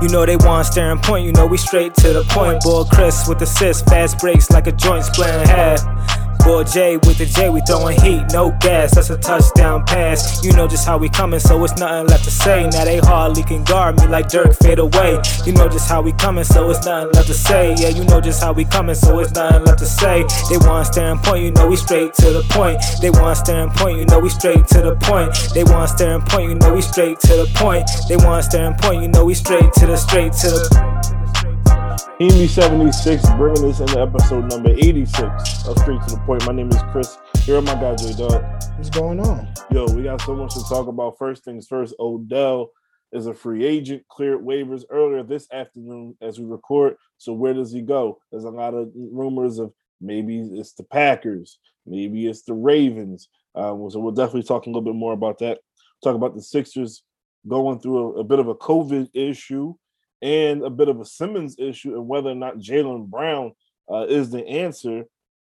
You know they want staring point, you know we straight to the point. Boy Chris with assist, fast breaks like a joint splitting half. Boy J with the J, we throwing heat, no gas. That's a touchdown pass. You know just how we coming, so it's nothing left to say. Now they hardly can guard me like Dirk fade away. You know just how we coming, so it's nothing left to say. Yeah, you know just how we coming, so it's nothing left to say. They want staring point, you know we straight to the point. They want staring point, you know we straight to the point. They want staring point, you know we straight to the point. They want staring point, you know we straight to the straight to the. EME 76 bringing us into episode number 86 of Straight to the Point. My name is Chris. Here are my guy J Dog. What's going on? Yo, we got so much to talk about. First things first, Odell is a free agent, cleared waivers earlier this afternoon as we record. So where does he go? There's a lot of rumors of maybe it's the Packers, maybe it's the Ravens. Um, so we'll definitely talk a little bit more about that. Talk about the Sixers going through a, a bit of a COVID issue and a bit of a Simmons issue and whether or not Jaylen Brown uh, is the answer.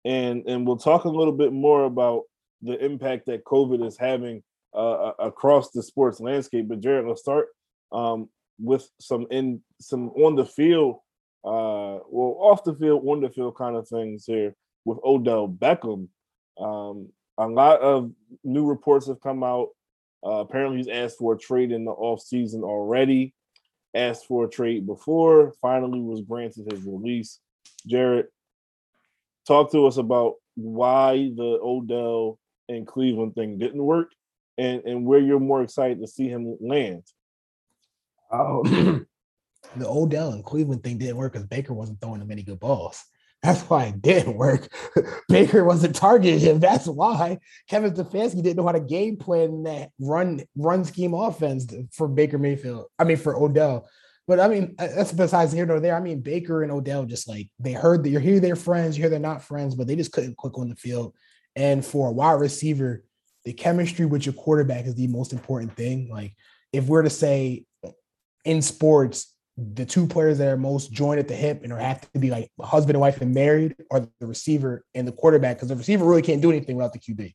And and we'll talk a little bit more about the impact that COVID is having uh, across the sports landscape. But Jarod, let's start um, with some in some on the field, uh, well off the field, on the field kind of things here with Odell Beckham. Um, a lot of new reports have come out. Uh, apparently, he's asked for a trade in the off season already asked for a trade before, finally was granted his release. Jarod, talk to us about why the Odell and Cleveland thing didn't work and, and where you're more excited to see him land. Oh, the Odell and Cleveland thing didn't work because Baker wasn't throwing him any good balls. That's why it didn't work. Baker wasn't targeting him. That's why Kevin Stefanski didn't know how to game plan that run run scheme offense for Baker Mayfield. I mean for Odell. But I mean uh, that's besides here nor there. I mean Baker and Odell just like they heard that you're here, they're friends. You hear they're not friends, but they just couldn't click on the field. And for a wide receiver, the chemistry with your quarterback is the most important thing. Like if we're to say in sports, the two players that are most joined at the hip and are have to be like husband and wife and married are the receiver and the quarterback because the receiver really can't do anything without the QB.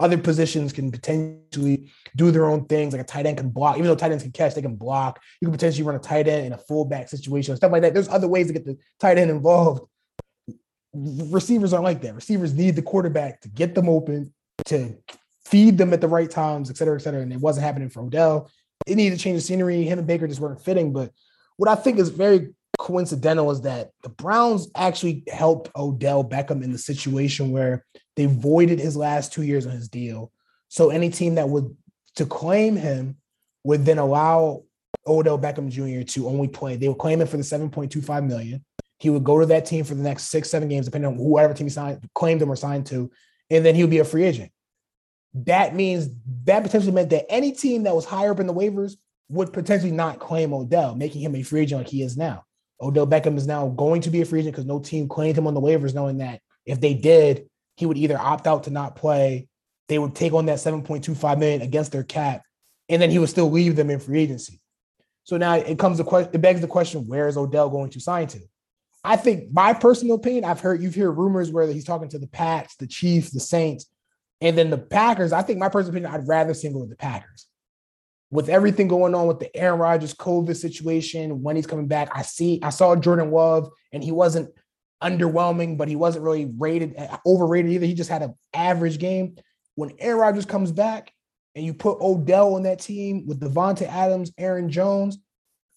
Other positions can potentially do their own things, like a tight end can block. Even though tight ends can catch, they can block. You can potentially run a tight end in a fullback situation, stuff like that. There's other ways to get the tight end involved. Receivers aren't like that. Receivers need the quarterback to get them open, to feed them at the right times, et cetera, et cetera. And it wasn't happening for Odell. It needed to change the scenery. Him and Baker just weren't fitting, but what I think is very coincidental is that the Browns actually helped Odell Beckham in the situation where they voided his last two years on his deal. So any team that would to claim him would then allow Odell Beckham Jr. to only play. They would claim him for the 7.25 million. He would go to that team for the next six, seven games, depending on whoever team he signed, claimed him or signed to, and then he would be a free agent. That means that potentially meant that any team that was higher up in the waivers would potentially not claim Odell, making him a free agent like he is now. Odell Beckham is now going to be a free agent because no team claimed him on the waivers, knowing that if they did, he would either opt out to not play, they would take on that 7.25 million against their cap, and then he would still leave them in free agency. So now it comes to question, it begs the question, where is Odell going to sign to? I think my personal opinion, I've heard you've heard rumors where he's talking to the Pats, the Chiefs, the Saints, and then the Packers. I think my personal opinion, I'd rather go with the Packers with everything going on with the Aaron Rodgers COVID situation, when he's coming back, I see, I saw Jordan Love and he wasn't underwhelming, but he wasn't really rated, uh, overrated either. He just had an average game. When Aaron Rodgers comes back and you put Odell on that team with Davante Adams, Aaron Jones,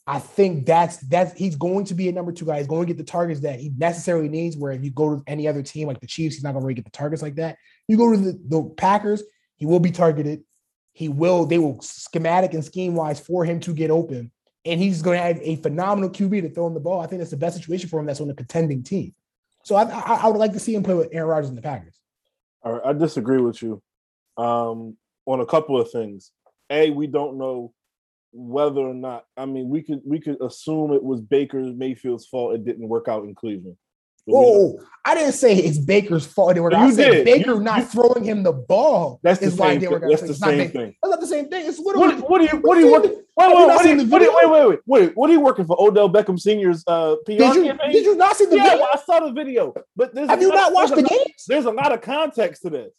I think that's that's he's going to be a number two guy. He's going to get the targets that he necessarily needs. Where if you go to any other team like the Chiefs, he's not going to really get the targets like that. You go to the, the Packers, he will be targeted he will, they will schematic and scheme wise for him to get open. And he's going to have a phenomenal QB to throw him the ball. I think that's the best situation for him. That's on a contending team. So I, I, I would like to see him play with Aaron Rodgers and the Packers. I disagree with you um, on a couple of things. A, we don't know whether or not. I mean, we could we could assume it was Baker Mayfield's fault. It didn't work out in Cleveland. Oh, I didn't say it's Baker's fault. You I said did. Baker you, not you, throwing him the ball. That's the same. Thing. That's the same thing. That's not the same thing. It's literally. What, what are you? What are you working? Wait, wait, wait, wait, wait, wait, wait. What are you working for? Odell Beckham Senior's uh, PR did you, campaign? Did you not see the yeah, video? I saw the video, but have you not watched the game? There's a lot of context to this.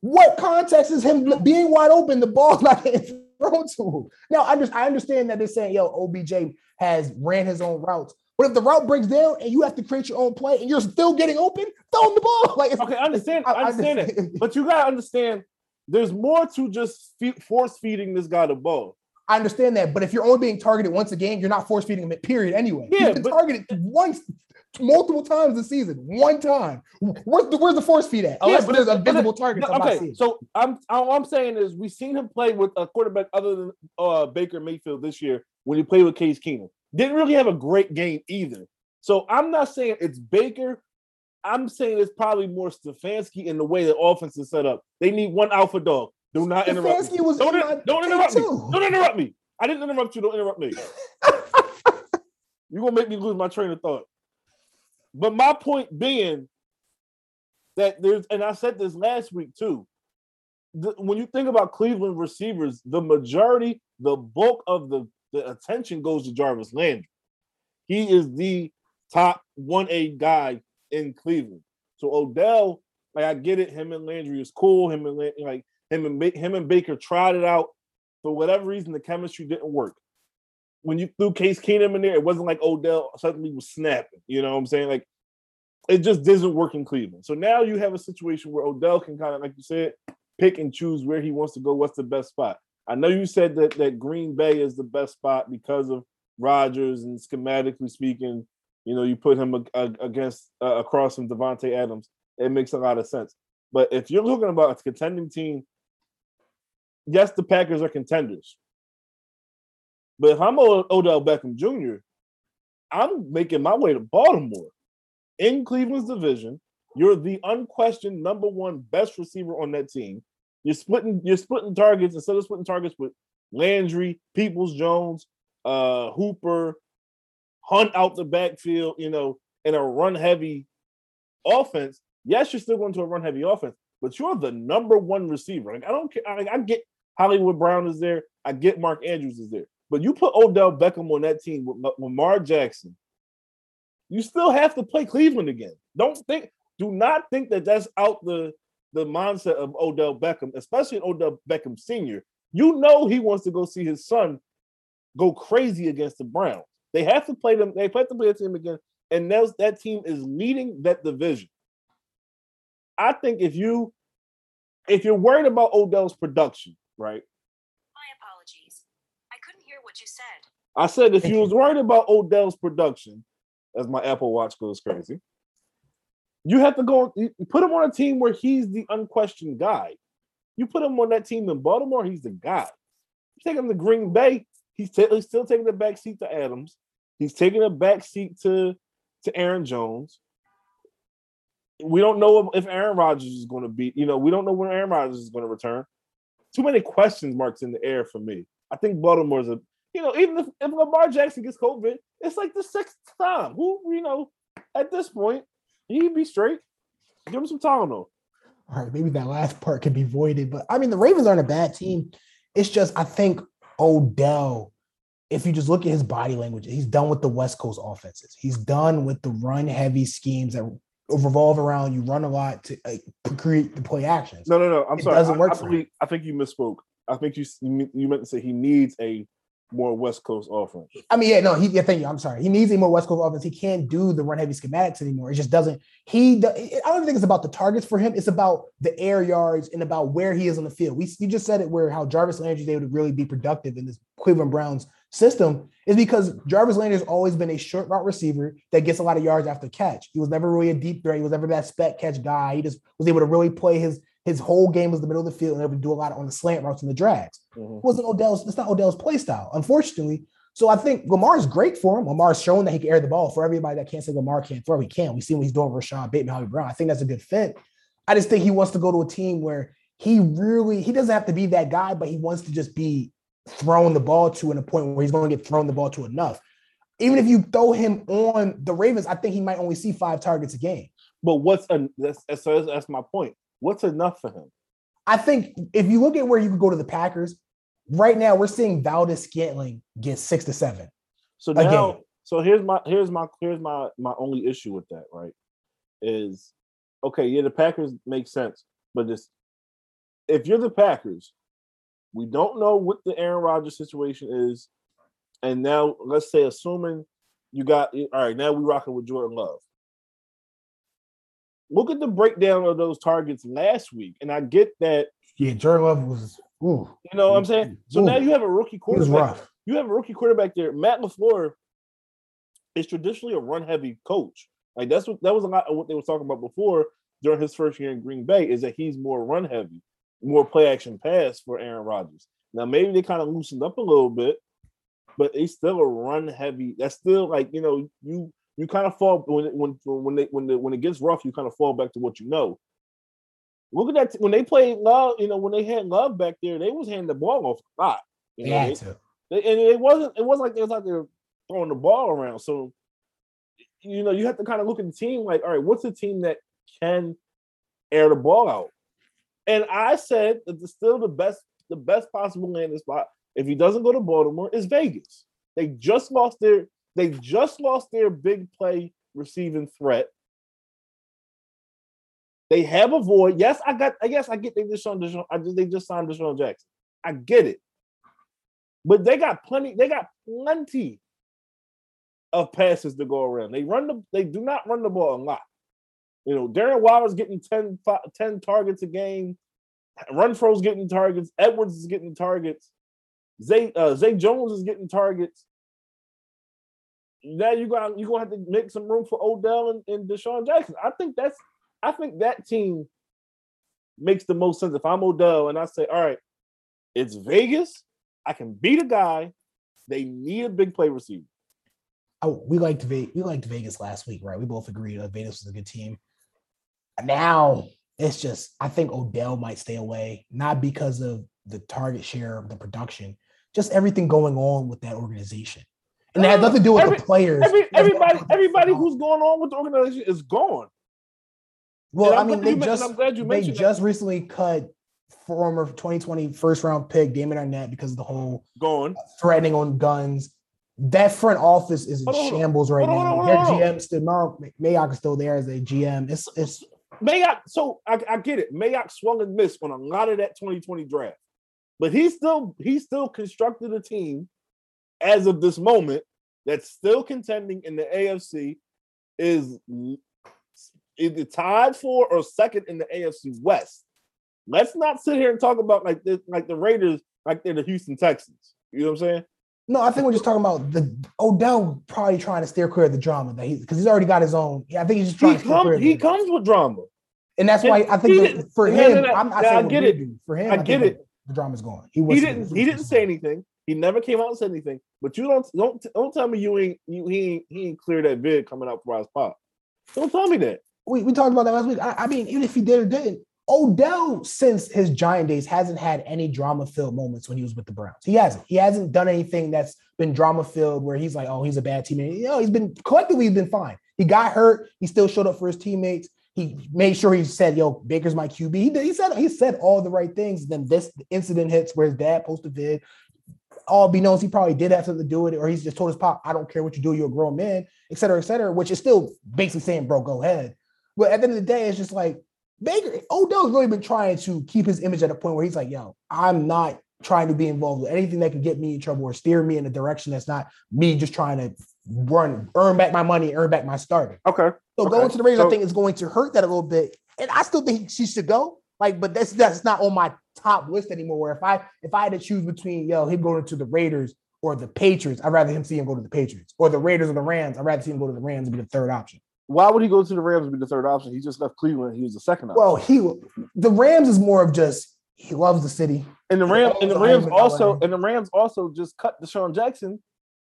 What context is him being wide open? The ball not thrown to him. Now, I just I understand that they're saying, yo, OBJ has ran his own routes. But if the route breaks down and you have to create your own play and you're still getting open, throw him the ball. Like okay, I understand. I, understand it, but you gotta understand. There's more to just fe- force feeding this guy the ball. I understand that, but if you're only being targeted once a game, you're not force feeding him period anyway. Yeah, He's been but, targeted once, multiple times this season. One time. Where's the where's the force feed at? Unless yeah, there's a visible target. okay, so I'm all I'm saying is we've seen him play with a quarterback other than uh, Baker Mayfield this year when he played with Case Keenum. Didn't really have a great game either. So I'm not saying it's Baker. I'm saying it's probably more Stefanski in the way the offense is set up. They need one alpha dog. Do not interrupt. Me. Was don't, in don't interrupt me. Don't interrupt me. I didn't interrupt you. Don't interrupt me. You're gonna make me lose my train of thought. But my point being that there's, and I said this last week too. The, when you think about Cleveland receivers, the majority, the bulk of the, the attention goes to Jarvis Landry. He is the top 1A guy in Cleveland. So Odell, like I get it, him and Landry is cool. Him and like him and him and Baker tried it out. For whatever reason, the chemistry didn't work. When you threw Case Keenum in there, it wasn't like Odell suddenly was snapping. You know what I'm saying? Like it just doesn't work in Cleveland. So now you have a situation where Odell can kind of, like you said, pick and choose where he wants to go. What's the best spot? I know you said that that Green Bay is the best spot because of Rodgers and schematically speaking, you know, you put him against uh, across from Davante Adams. It makes a lot of sense. But if you're looking about a contending team, yes, the Packers are contenders. But if I'm Odell Beckham Jr., I'm making my way to Baltimore in Cleveland's division. You're the unquestioned number one best receiver on that team. You're splitting, you're splitting targets instead of splitting targets with Landry, Peoples Jones, uh, Hooper, hunt out the backfield, you know, in a run heavy offense. Yes, you're still going to a run heavy offense, but you're the number one receiver. Like, I don't care. I, I get Hollywood Brown is there. I get Mark Andrews is there. But you put Odell Beckham on that team with Lamar Jackson, you still have to play Cleveland again. Don't think, do not think that that's out the the mindset of Odell Beckham, especially Odell Beckham Senior. You know he wants to go see his son go crazy against the Browns. They have to play them. They have to play the team again, and that that team is leading that division. I think if you if you're worried about Odell's production, right? My apologies. I couldn't hear what you said. I said if you was worried about Odell's production, as my Apple Watch goes crazy, you have to go you put him on a team where he's the unquestioned guy. You put him on that team in Baltimore, he's the guy. You take him to Green Bay, he's, t- he's still taking the back seat to Adams. He's taking a back seat to to Aaron Jones. We don't know if Aaron Rodgers is going to be, you know, we don't know when Aaron Rodgers is going to return. Too many questions marks in the air for me. I think Baltimore's a, you know, even if, if Lamar Jackson gets COVID, it's like the sixth time. Who, you know, at this point, he'd be straight. Give him some Tylenol. All right, maybe that last part can be voided, but I mean, the Ravens aren't a bad team. It's just I think Odell if you just look at his body language, he's done with the West Coast offenses. He's done with the run heavy schemes that revolve around you run a lot to uh, create the play actions. No, no, no. I'm it sorry. Doesn't I, work I, believe, I think you misspoke. I think you you meant to say he needs a more West Coast offense. I mean, yeah, no, he. Yeah, thank you. I'm sorry. He needs a more West Coast offense. He can't do the run heavy schematics anymore. It just doesn't. He. I don't think it's about the targets for him. It's about the air yards and about where he is on the field. We you just said it where how Jarvis Landry able to really be productive in this Cleveland Browns system is because Jarvis Landry has always been a short route receiver that gets a lot of yards after catch. He was never really a deep threat. He was never that spec catch guy. He just was able to really play his his whole game was the middle of the field and able to do a lot on the slant routes and the drags. Mm-hmm. It wasn't Odell's, it's not Odell's play style, unfortunately. So I think Lamar's great for him. Lamar's shown that he can air the ball. For everybody that can't say Lamar can't throw, he can. We see what he's doing with Rashod Bateman, Holly Brown. I think that's a good fit. I just think he wants to go to a team where he really he doesn't have to be that guy, but he wants to just be thrown the ball to in a point where he's going to get thrown the ball to enough. Even if you throw him on the Ravens, I think he might only see five targets a game. But what's a, that's, that's, that's my point. What's enough for him? I think if you look at where you could go to the Packers, right now we're seeing Valdes-Scantling get six to seven. So now, so here's my here's my here's my my only issue with that, right? Is okay, yeah, the Packers make sense, but just if you're the Packers, We don't know what the Aaron Rodgers situation is. And now let's say assuming you got all right, now we rocking with Jordan Love. Look at the breakdown of those targets last week. And I get that, Yeah, Jordan Love was. Ooh, you know what I'm saying? So now you have a rookie quarterback. rough. You have a rookie quarterback there. Matt LaFleur is traditionally a run heavy coach. Like that's what that was a lot of what they were talking about before during his first year in Green Bay is that he's more run heavy, more play action pass for Aaron Rodgers. Now maybe they kind of loosened up a little bit, but it's still a run heavy. That's still like you know you you kind of fall when when when they when the, when it gets rough, you kind of fall back to what you know. Look at that when they played love. You know when they had love back there, they was handing the ball off a lot. You know, they- they- and it wasn't it wasn't like they was out there throwing the ball around. So you know, you have to kind of look at the team like, all right, what's a team that can air the ball out? And I said that the, still the best the best possible landing spot if he doesn't go to Baltimore is Vegas. They just lost their they just lost their big play receiving threat. They have a void. Yes, I got. I guess I get they just signed DeSean. I just they just signed DeSean Jackson. I get it. But they got plenty, they got plenty of passes to go around. They run the they do not run the ball a lot. You know, Darren Waller's getting 10, fi- 10 targets a game. Renfrow's getting targets. Edwards is getting targets. Zay uh, Zay Jones is getting targets. Now you got you're gonna have to make some room for Odell and, and DeSean Jackson. I think that's I think that team makes the most sense. If I'm Odell and I say, all right, it's Vegas. I can beat a guy. They need a big play receiver. Oh, we liked Ve- we liked Vegas last week, right? We both agreed that Vegas was a good team. Now it's just I think Odell might stay away, not because of the target share of the production, just everything going on with that organization. And it had nothing to do with Every- the players. Every, It has nothing to everybody, do with the everybody who's going on with the organization is gone. well, I mean, they just I'm glad you they mentioned that. just recently cut former 2020 first round pick Damon Arnette because of the whole Gone. threatening on guns. That front office is in Hold hold on. shambles right now. on, Their on. GM still Mar- Mayock is still there as a GM. It's it's Mayock, so I, I get it. Mayock swung and missed on a lot of that 2020 draft, but he still he still constructed a team as of this moment that's still contending in the AFC is either tied for or second in the AFC West. Let's not sit here and talk about like this, like the Raiders, like they're the Houston Texans. You know what I'm saying? no, I think we're just talking about the Odell probably trying to steer clear of the drama that he because he's already got his own. Yeah, I think he's just trying He to comes he comes with drama. and that's why I think that for him, I'm not no, I saying what get it. For him, I I, get it. The drama's gone. He He didn't he didn't say anything. He never came out and said anything. But you don't don't don't tell me you ain't you he ain't he ain't clear that vid coming out for our spot. Don't tell me that. we, we talked about that last week. I, I mean, even if he did or didn't, Odell since his Giant days hasn't had any drama filled moments when he was with the Browns. He hasn't. He hasn't done anything that's been drama filled where he's like, oh, he's a bad teammate. You know, he's been collectively he's been fine. He got hurt. He still showed up for his teammates. He made sure he said, "Yo, Baker's my QB." He, did, he said he said all the right things. Then this incident hits where his dad posted vid. All be known, he probably did have something to do it, or he's just told his pop, "I don't care what you do, you're a grown man," et cetera, et cetera. Which is still basically saying, "Bro, go ahead." But at the end of the day, it's just like Baker, Odell's really been trying to keep his image at a point where he's like, yo, I'm not trying to be involved with anything that can get me in trouble or steer me in a direction that's not me just trying to run, earn back my money, earn back my starting. Okay. So Okay. going to the Raiders, So- I think is going to hurt that a little bit. And I still think she should go. Like, but that's that's not on my top list anymore. Where if I if I had to choose between yo him going to the Raiders or the Patriots, I'd rather him see him go to the Patriots or the Raiders or the Rams. I'd rather see him go to the Rams and be the third option. Why would he go to the Rams and be the third option? He just left Cleveland. He was the second option. Well, he the Rams is more of just he loves the city. and the Rams and the Rams also and the Rams also just cut DeSean Jackson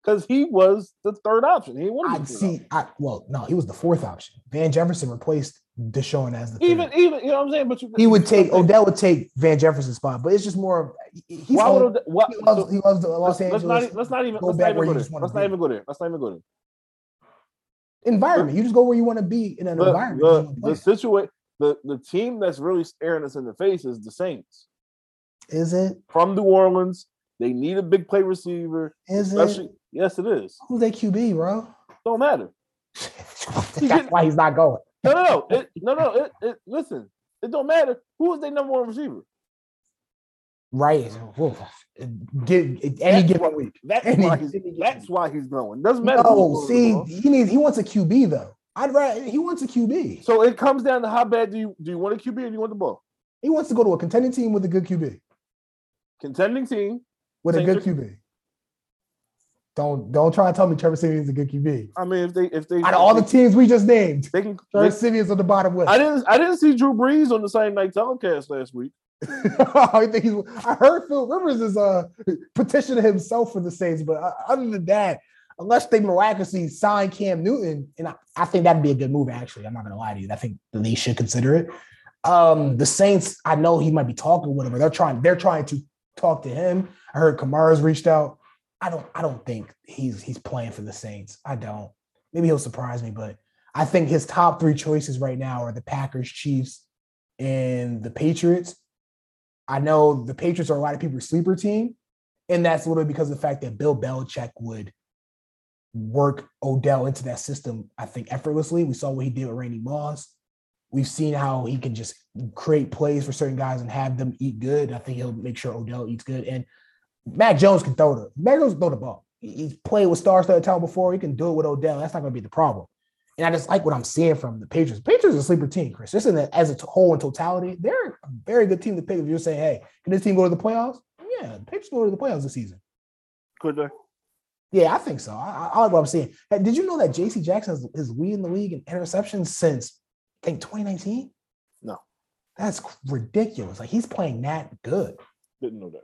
because he was the third option. He wanted I to be the third see. I well, no, he was the fourth option. Van Jefferson replaced DeSean as the third. Even even you know what I'm saying, but you, he would take Odell would take Van Jefferson's spot, but it's just more he's Why home. would Odell, why, he loves so he loves the Los let's, let's Angeles not e- let's not even go let's not even go there. Let's not even go there. Let's not even go there. environment. You just go where you want to be in an The, environment. the, the situation the, the team that's really staring us in the face is the Saints is it? from New Orleans. They need a big play receiver, Is it? yes, it is. Who's their QB, bro? Don't matter. That's why he's not going. No, no, no, it, no, no. It, it, listen, it don't matter who is their number one receiver. right. Any given week. That's Any why he's that's why he's going. Doesn't matter. No, see, he needs he wants a QB though. I'd rather he wants a QB. So it comes down to how bad do you do you want a QB or do you want the ball? He wants to go to a contending team with a good QB. Contending team. With a good. QB. Don't don't try to tell me Trevor Siemian is a good QB. I mean, if they if they Out of all the teams we just named, they can. Trevor Siemian's on the bottom list. I didn't I didn't see Drew Brees on the same night telecast last week. I think he's. I heard Phil Rivers is uh petitioning himself for the Saints, but uh, other than that, unless they miraculously sign Cam Newton, and I, I think that'd be a good move. Actually, I'm not gonna lie to you. I think they should consider it. Um, the Saints, I know he might be talking with him, but they're trying. They're trying to talk to him. I heard Kamara's reached out. I don't. I don't think he's he's playing for the Saints. I don't. Maybe he'll surprise me, but I think his top three choices right now are the Packers, Chiefs, and the Patriots. I know the Patriots are a lot of people's sleeper team, and that's a little bit because of the fact that Bill Belichick would work Odell into that system, I think, effortlessly. We saw what he did with Randy Moss. We've seen how he can just create plays for certain guys and have them eat good. I think he'll make sure Odell eats good. And Mac Jones can throw the Mac Jones can throw the ball. He's played with star studded talent before. He can do it with Odell. That's not going to be the problem. And I just like what I'm seeing from the Patriots. Patriots are a sleeper team, Chris. Just in the, as a whole in totality, they're a very good team to pick. If you're saying, hey, can this team go to the playoffs? Yeah, the Patriots go to the playoffs this season. Could they? Yeah, I think so. I, I, I like what I'm seeing. Hey, did you know that J.C. Jackson is, is leading the league in interceptions since I think 2019? No. That's ridiculous. Like he's playing that good. Didn't know that.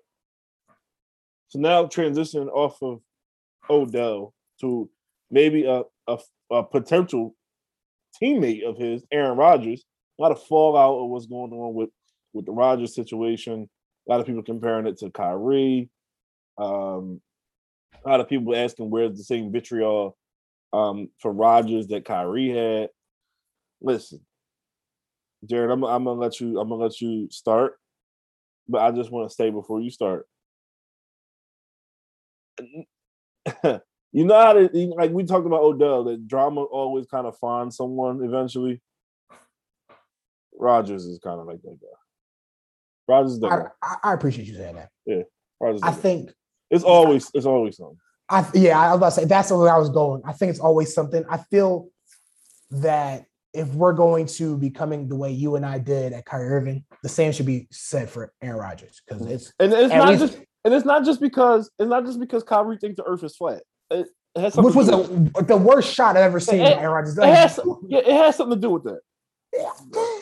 So now transitioning off of Odell to maybe a, a, a potential teammate of his, Aaron Rodgers. A lot of fallout of what's going on with with the Rodgers situation. A lot of people comparing it to Kyrie. Um, a lot of people asking where's the same vitriol um, for Rodgers that Kyrie had. Listen, Jarod, I'm, I'm gonna let you. I'm gonna let you start, but I just want to say before you start, you know how to like we talked about Odell that drama always kind of finds someone eventually. Rodgers is kind of like that guy. Rodgers that I, guy. I, I appreciate you saying that. Rodgers I guy. think it's always it's always something. I yeah, I was about to say that's where I was going. I think it's always something. I feel that if we're going to be coming the way you and I did at Kyrie Irving, the same should be said for Aaron Rodgers because it's And it's not least- just and it's not just because it's not just because Kyrie thinks the Earth is flat. It, it has something which was to do with- a, the worst shot I've ever seen It- Aaron Rodgers. it has, yeah, it has something to do with that. Yeah.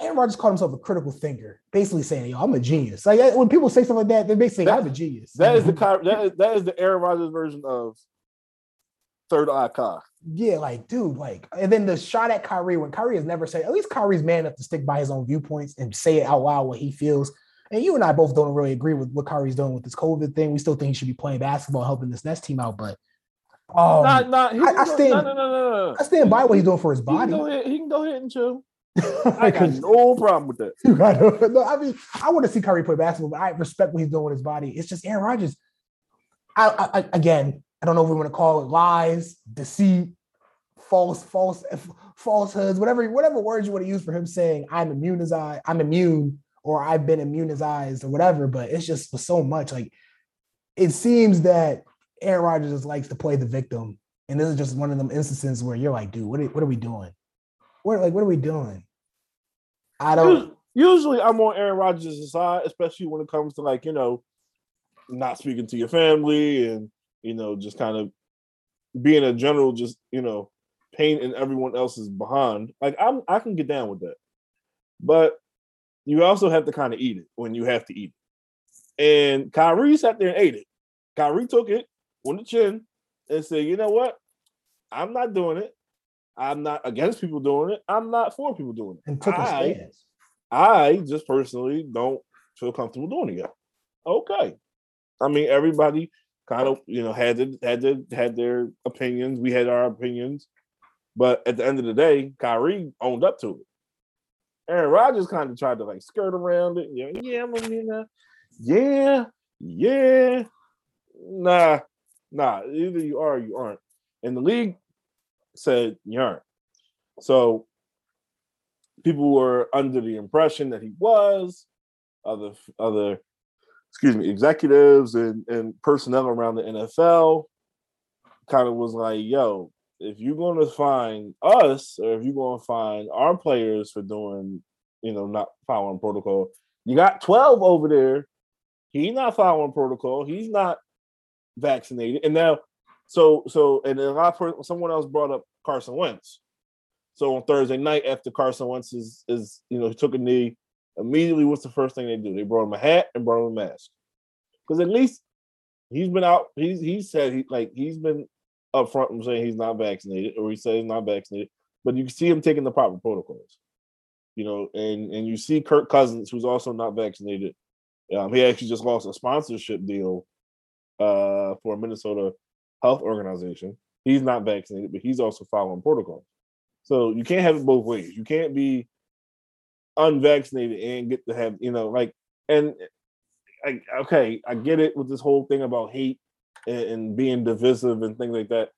Aaron Rodgers called himself a critical thinker, basically saying, "Yo, I'm a genius." Like when people say stuff like that, they're basically, That- "I'm a genius." That is the that is, that is the Aaron Rodgers version of third eye cock. yeah, like dude, like, and then the shot at Kyrie when Kyrie has never said. At least Kyrie's man enough to stick by his own viewpoints and say it out loud what he feels. And you and I both don't really agree with what Kyrie's doing with this COVID thing. We still think he should be playing basketball, helping this next team out. But um, nah, he I- I stand- no, no, no, no. I stand by what he's doing for his He can body. go ahead. He can go ahead and chill. I got no problem with that. You got no, I mean, I want to see Kyrie play basketball, but I respect what he's doing with his body. It's just Aaron Rodgers. I, I, I- again, I don't know if we want to call it lies, deceit, false, false, falsehoods, whatever, whatever words you want to use for him saying I'm immune as I, I'm immune, or I've been immunized, or whatever. But it's just so much. Like it seems that Aaron Rodgers just likes to play the victim, and this is just one of them instances where you're like, dude, what are, what are we doing? What like what are we doing? I don't. Usually, I'm on Aaron Rodgers' side, especially when it comes to like you know, not speaking to your family and you know, just kind of being a general, just you know, pain in everyone else's behind. Like I'm, I can get down with that, but you also have to kind of eat it when you have to eat it. And Kyrie sat there and ate it. Kyrie took it on the chin and said, "You know what? I'm not doing it. I'm not against people doing it. I'm not for people doing it. and took a I- stance. I just personally don't feel comfortable doing it yet. Okay. I mean, everybody kind of, you know, had their, had their, had their opinions. We had our opinions. But at the end of the day, Kyrie owned up to it. Aaron Rodgers kind of tried to like skirt around it. Yeah, yeah, I'm yeah, yeah. Nah, nah. Either you are or you aren't. And the league said you aren't. So people were under the impression that he was. other other excuse me executives and and personnel around the NFL kind of was like, yo, if you're going to find us or if you're going to find our players for doing, you know, not following protocol, you got 12 over there. He's not following protocol. He's not vaccinated. And now, so, so, and a lot of someone else brought up Carson Wentz. So on Thursday night, after Carson Wentz is, is you know, he took a knee, immediately what's the first thing they do? They brought him a hat and brought him a mask. Because at least he's been out, he's he said he like he's been up front and saying he's not vaccinated, or he says he's not vaccinated, but you see him taking the proper protocols. You know, and and you see Kirk Cousins, who's also not vaccinated. Um, he actually just lost a sponsorship deal uh, for a Minnesota health organization. He's not vaccinated, but he's also following protocols. So you can't have it both ways. You can't be unvaccinated and get to have, you know, like, and I, okay, I get it with this whole thing about hate and, and being divisive and things like that.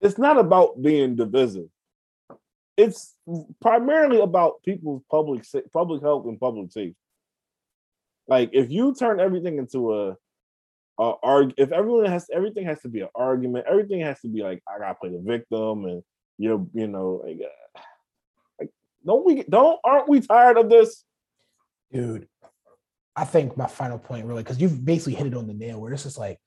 It's not about being divisive. It's primarily about people's public public health and public safety. Like if you turn everything into a, arg, if everyone has everything has to be an argument, everything has to be like I gotta play the victim and you're you know like, uh, like don't we don't aren't we tired of this, dude? I think my final point really because you've basically hit it on the nail where it's just like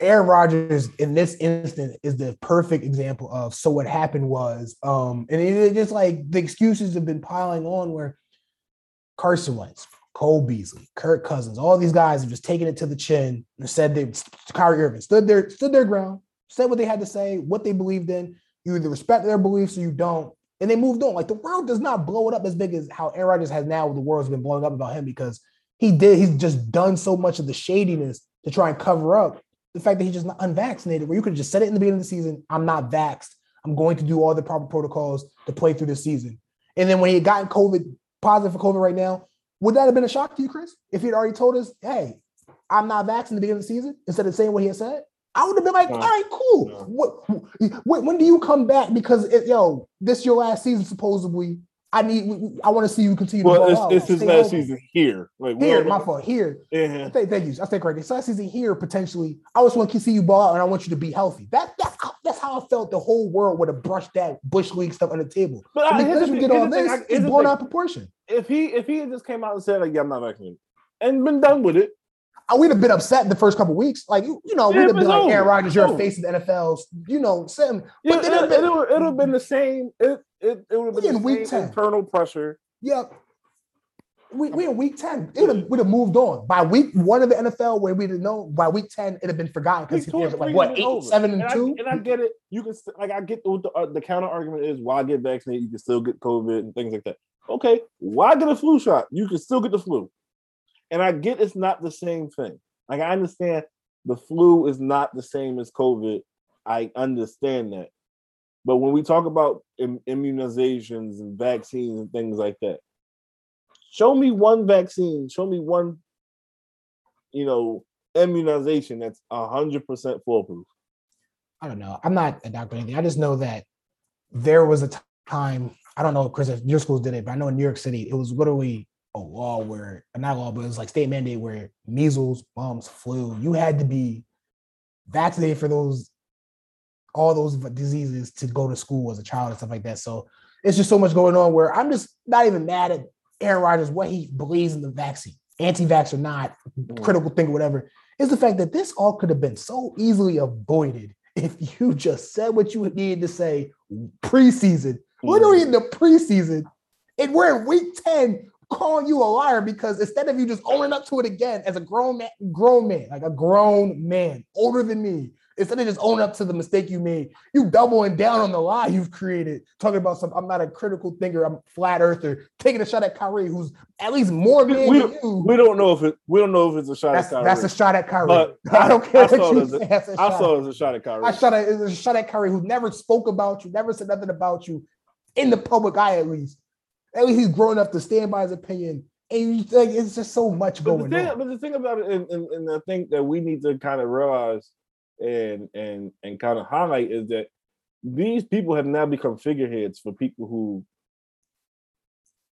Aaron Rodgers in this instance is the perfect example of so what happened was, um, and it just like the excuses have been piling on where Carson Wentz, Cole Beasley, Kirk Cousins, all these guys have just taken it to the chin and said they Kyrie Irving stood their stood their ground, said what they had to say, what they believed in. You either respect their beliefs or you don't. And they moved on. Like the world does not blow it up as big as how Aaron Rodgers has now. The world's been blowing up about him because he did. He's just done so much of the shadiness to try and cover up the fact that he's just not unvaccinated, where you could have just said it in the beginning of the season, I'm not vaxxed. I'm going to do all the proper protocols to play through the season. And then when he had gotten COVID positive for COVID right now, would that have been a shock to you, Chris? If he had already told us, hey, I'm not vaccinated in the beginning of the season, instead of saying what he had said? I would have been like, all right, cool. What, when, when do you come back? Because it, yo, this your last season supposedly. I need. I want to see you continue. Well, to it's, it's his last season here. Like here, my fault. Here. Yeah. Thank, thank you. I think correctly. So last season here potentially. I just want to see you ball out, and I want you to be healthy. That that's how, that's how I felt. The whole world would have brushed that bush league stuff on the table. But because you did all this, it's blown out proportion. If he if he just came out and said like, "Yeah, I'm not vaccinated,ed," and been done with it, we'd have been upset in the first couple weeks. Like you, you know, yeah, we'd have been like, over. Aaron Rodgers, you're a face of the NFL's, you know, Sam. Yeah, it, it, been, it, would have been the same. It it, it would have been the week 10. internal pressure. Yep. We, we in week 10. It would have moved on. By week one of the NFL, where we'd have known by week 10, it'd have been forgotten because he was like what eight, over. seven, and, and two. I, and I get it. You can like I get the, uh, the counter argument is why get vaccinated? You can still get COVID and things like that. Okay, why get a flu shot? You can still get the flu. And I get it's not the same thing. Like I understand the flu is not the same as COVID. I understand that. But when we talk about Im- immunizations and vaccines and things like that, show me one vaccine, show me one, you know, immunization that's hundred percent foolproof. I don't know. I'm not a doctor or anything. I just know that there was a time. I don't know, Chris, if your schools did it, but I know in New York City, it was literally a law where not law, but it was like state mandate where measles, mumps, flu, you had to be vaccinated for those all those diseases to go to school as a child and stuff like that. So it's just so much going on where I'm just not even mad at Aaron Rodgers, what he believes in the vaccine, anti-vax or not, mm. critical thing or whatever, is the fact that this all could have been so easily avoided if you just said what you needed to say preseason. We're mm. in the preseason, and we're in week 10 calling you a liar because instead of you just owning up to it again as a grown man, grown man, like a grown man, older than me, instead of just owning up to the mistake you made, you doubling down on the lie you've created, talking about some I'm not a critical thinker, I'm flat earther, taking a shot at Kyrie, who's at least more man we, than you. We don't know if it we don't know if it's a shot that's, at Kyrie. That's a shot at Kyrie. But I don't care I what you say. A, I saw it as a shot at Kyrie. I shot at, it was a shot at Kyrie who never spoke about you, never said nothing about you in the public eye at least. At least he's grown enough to stand by his opinion and like it's just so much but going the thing, on. But the thing about it, and, and, and, I think that we need to kind of realize and and and kind of highlight is that these people have now become figureheads for people who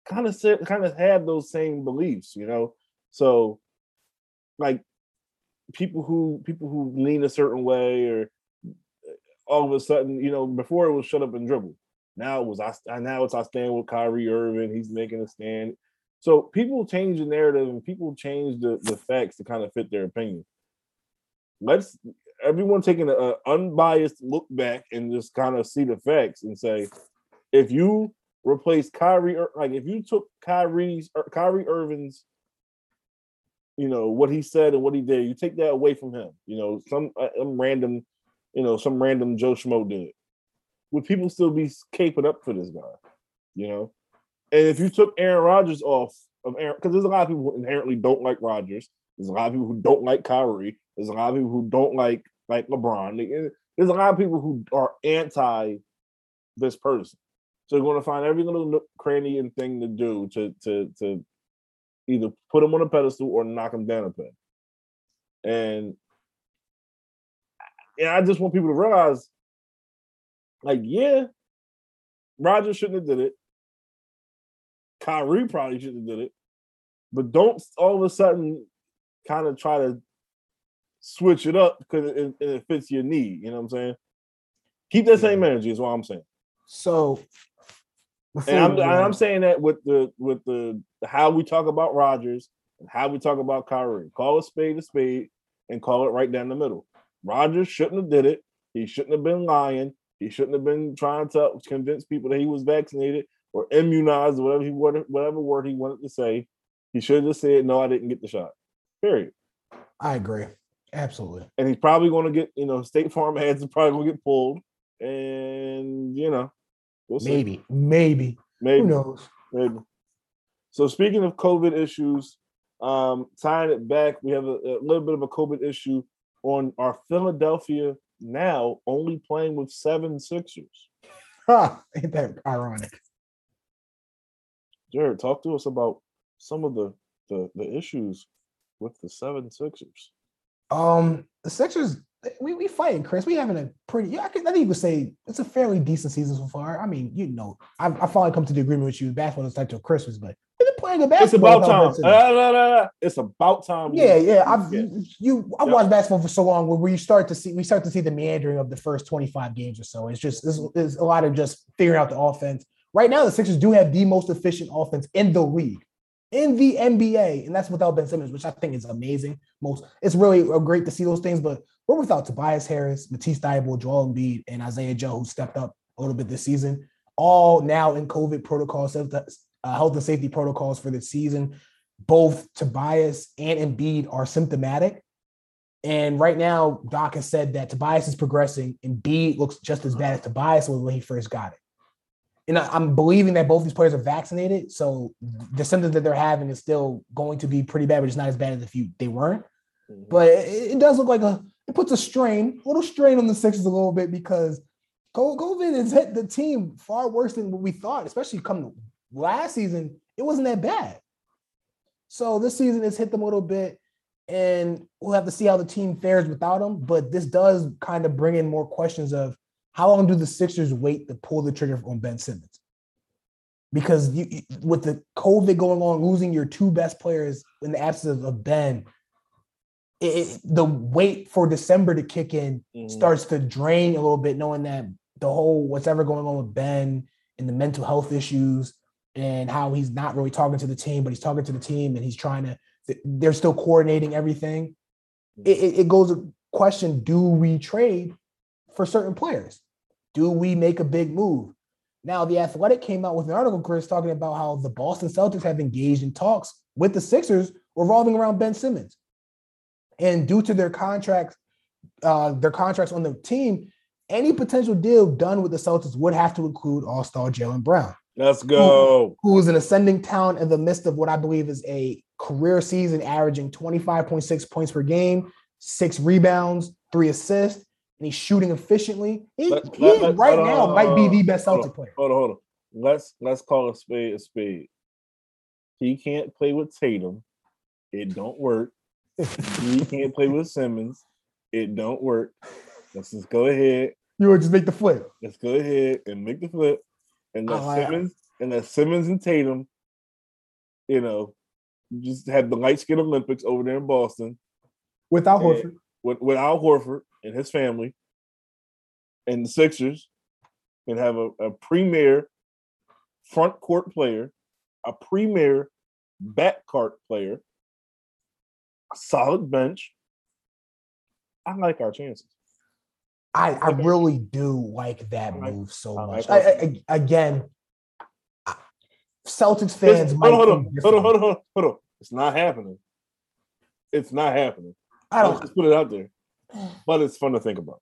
kind of kind of have those same beliefs, you know. So, like people who people who lean a certain way, or all of a sudden, you know, before it was shut up and dribble. Now it was I. Now it's I stand with Kyrie Irving. He's making a stand. So people change the narrative and people change the, the facts to kind of fit their opinion. Let's everyone taking an unbiased look back and just kind of see the facts and say, if you replace Kyrie, like if you took Kyrie's Kyrie Irving's, you know what he said and what he did, you take that away from him. You know some, uh, some random, you know some random Joe Schmo did. Would people still be caping up for this guy? You know, and if you took Aaron Rodgers off of Aaron, because there's a lot of people who inherently don't like Rodgers. There's a lot of people who don't like Kyrie. There's a lot of people who don't like like LeBron. Eh, there's a lot of people who are anti this person. So you're going to find every little cranny and thing to do to to to either put him on a pedestal or knock him down a peg. And yeah, I just want people to realize, like, yeah, Rodgers shouldn't have did it. Kyrie probably shouldn't have did it. But don't all of a sudden kind of try to switch it up because it, it, fits your need. You know what I'm saying? Keep that same energy is what I'm saying. So, and I'm, and I'm saying that with the with the how we talk about Rodgers and how we talk about Kyrie. Call a spade a spade and call it right down the middle. Rodgers shouldn't have did it. He shouldn't have been lying. He shouldn't have been trying to convince people that he was vaccinated or immunized, or whatever he whatever word he wanted to say. He should have just said, "No, I didn't get the shot." Period. I agree. Absolutely. And he's probably going to get, you know, State Farm ads are probably going to get pulled. And, you know, we'll maybe, maybe, maybe. Who knows? Maybe. So, speaking of COVID issues, um, tying it back, we have a, a little bit of a COVID issue on our Philadelphia now only playing with seven Sixers. Huh, ain't that ironic? Jarod, talk to us about some of the, the, the issues with the seven Sixers. Um, the Sixers, we we fighting, Chris. We having a pretty. Yeah, I, can, I think you could say it's a fairly decent season so far. I mean, you know, I, I finally come to the agreement with you. Basketball is like till Christmas, but playing a basketball. It's about time. Ah, it's about time. Yeah, yeah. I've you. I yep. watched basketball for so long where we start to see we start to see the meandering of the first twenty five games or so. It's just there's a lot of just figuring out the offense. Right now, the Sixers do have the most efficient offense in the league in the NBA, and that's without Ben Simmons, which I think is amazing. Most it's really uh, great to see those things, but we're without Tobias Harris, Matisse Thybulle, Joel Embiid, and Isaiah Joe, who stepped up a little bit this season. All now in COVID protocols, uh, health and safety protocols for the season. Both Tobias and Embiid are symptomatic. And right now, Doc has said that Tobias is progressing. Embiid looks just as bad as Tobias was when he first got it and I'm believing that both these players are vaccinated, so the symptoms that they're having is still going to be pretty bad, but it's not as bad as if you they weren't. Mm-hmm. But it, it, does look like a it puts a strain, a little strain on the Sixers a little bit because COVID has hit the team far worse than what we thought, especially come last season. It wasn't that bad. So this season has hit them a little bit, and we'll have to see how the team fares without them. But this does kind of bring in more questions of how long do the Sixers wait to pull the trigger on Ben Simmons? Because you, with the COVID going on, losing your two best players in the absence of Ben, it, the wait for December to kick in mm-hmm. starts to drain a little bit, knowing that the whole what's ever going on with Ben and the mental health issues and how he's not really talking to the team, but he's talking to the team and he's trying to. They're still coordinating everything. Mm-hmm. It, it goes a question: Do we trade for certain players? Do we make a big move? Now, the Athletic came out with an article, Chris, talking about how the Boston Celtics have engaged in talks with the Sixers revolving around Ben Simmons. And due to their contracts, uh, their contracts on the team, any potential deal done with the Celtics would have to include All-Star Jaylen Brown. Let's go. Who, who is an ascending talent in the midst of what I believe is a career season averaging 25.6 points per game, six rebounds, three assists, and he's shooting efficiently. He, let, he let, let, right now on, might be the best Celtic player. Hold on, hold on. Let's let's call a spade a spade. He can't play with Tatum. It don't work. he can't play with Simmons. It don't work. Let's just go ahead. You would just make the flip. Let's go ahead and make the flip. And oh, Simmons and let Simmons and Tatum you know, just had the light skin Olympics over there in Boston Without Horford. with, with Al Horford and his family and the Sixers and have a, a premier front court player, a premier back court player, a solid bench. I like our chances. I, I really do like that move so much. I, I, again, Celtics fans hold on, hold on, hold on, hold on, hold on. It's not happening. It's not happening. I don't. just put it out there. But it's fun to think about.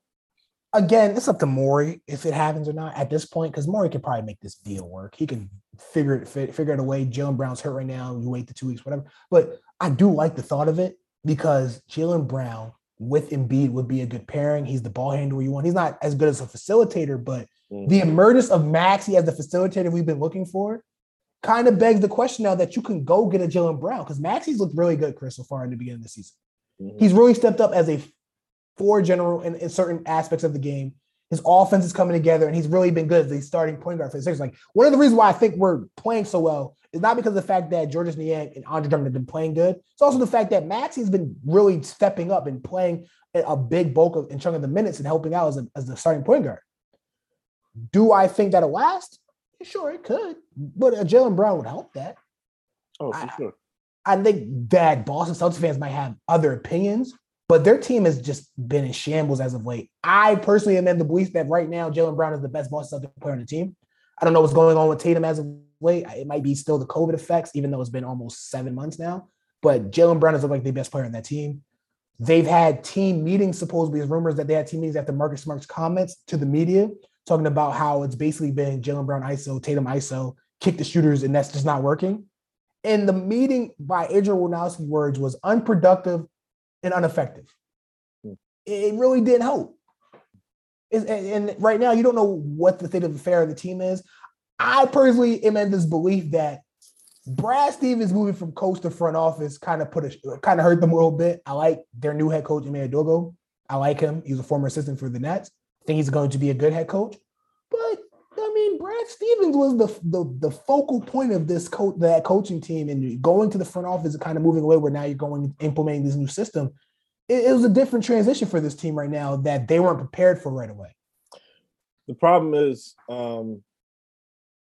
Again, it's up to Morey if it happens or not at this point, because Morey can probably make this deal work. He can figure it fi- figure it a way. Jaylen Brown's hurt right now. You wait the two weeks, whatever. But I do like the thought of it because Jaylen Brown with Embiid would be a good pairing. He's the ball handler you want. He's not as good as a facilitator, but Mhm. the emergence of Maxey as the facilitator we've been looking for kind of begs the question now that you can go get a Jaylen Brown because Maxey's looked really good, Chris, so far in the beginning of the season. Mhm. He's really stepped up as a four general in, in certain aspects of the game. His offense is coming together, and he's really been good as starting point guard for the Sixers. Like one of the reasons why I think we're playing so well is not because of the fact that Georges Niang and Andre Drummond have been playing good. It's also the fact that Maxey's been really stepping up and playing a, big bulk of and chunk of the minutes and helping out as, a, as the starting point guard. Do I think that'll last? Sure, it could, but uh, a Jaylen Brown would help that. Oh, for I- sure. I think that Boston Celtics fans might have other opinions, but their team has just been in shambles as of late. I personally am in the belief that right now Jaylen Brown is the best Boston Celtics player on the team. I don't know what's going on with Tatum as of late. It might be still the COVID effects, even though it's been almost seven months now. But Jaylen Brown is like the best player on that team. They've had team meetings, supposedly, rumors that they had team meetings after Marcus Smart's comments to the media, talking about how it's basically been Jaylen Brown ISO, Tatum ISO, kick the shooters, and that's just not working. And the meeting, by Adrian Wojnarowski's words, was unproductive and ineffective. Hmm. It really didn't help. And, and right now, you don't know what the state of affair of the team is. I personally am in this belief that Brad Stevens moving from coach to front office kind of put a kind of hurt them a little bit. I like their new head coach, Ime Udoka. I like him. He's a former assistant for the Nets. I think he's going to be a good head coach. But I mean, Brad Stevens was the the, the focal point of this that coaching team, and going to the front office and kind of moving away where now you're going implementing this new system. It, it was a different transition for this team right now that they weren't prepared for right away. The problem is um,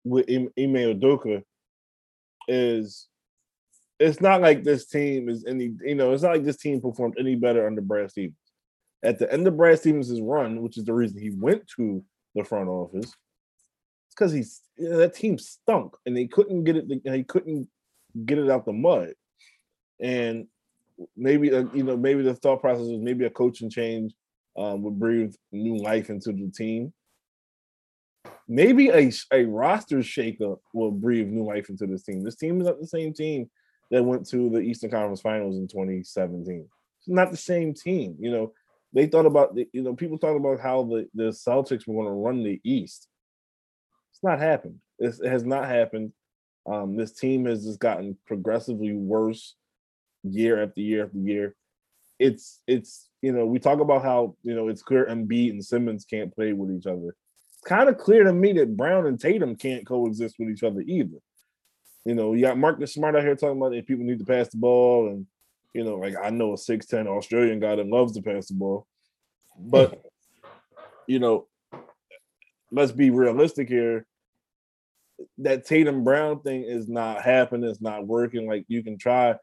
with Ime Udoka is it's not like this team is any you know it's not like this team performed any better under Brad Stevens. At the end of Brad Stevens' run, which is the reason he went to the front office, because he's that team stunk and they couldn't get it. They couldn't get it out the mud, and maybe uh, you know maybe the thought process was maybe a coaching change um, would breathe new life into the team. Maybe a, a roster shakeup will breathe new life into this team. This team is not the same team that went to the Eastern Conference Finals in 2017. It's not the same team. You know, they thought about the, you know, people thought about how the, the Celtics were going to run the East. It's not happened. It's, it has not happened. Um, this team has just gotten progressively worse year after year after year. It's it's you know we talk about how you know it's clear Embiid and Simmons can't play with each other. It's kind of clear to me that Brown and Tatum can't coexist with each other either. You know, you got Marcus Smart out here talking about if people need to pass the ball, and you know, like I know a six ten Australian guy that loves to pass the ball, but you know, let's be realistic here. That Tatum Brown thing is not happening. It's not working. Like you can try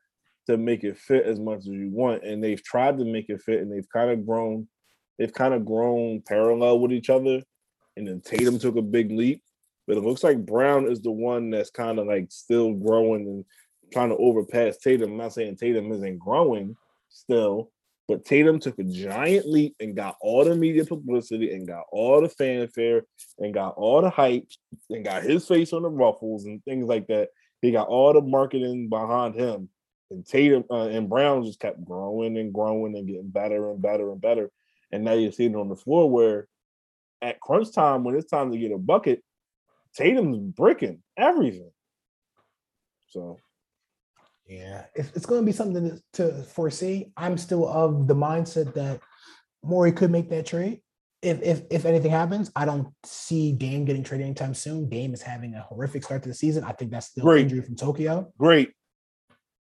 to make it fit as much as you want, and they've tried to make it fit, and they've kind of grown. They've kind of grown parallel with each other, and then Tatum took a big leap, but it looks like Brown is the one that's kind of like still growing and trying to overpass Tatum. I'm not saying Tatum isn't growing still, but Tatum took a giant leap and got all the media publicity and got all the fanfare and got all the hype and got his face on the ruffles and things like that. He got all the marketing behind him. And Tatum uh, and Brown just kept growing and growing and getting better and better and better. And now you're seeing it on the floor where at crunch time, when it's time to get a bucket, Tatum's bricking everything. So Yeah, it's, it's going to be something to, to foresee. I'm still of the mindset that Morey could make that trade. If, if if anything happens, I don't see Dame getting traded anytime soon. Dame is having a horrific start to the season. I think that's still Great. injury from Tokyo. great.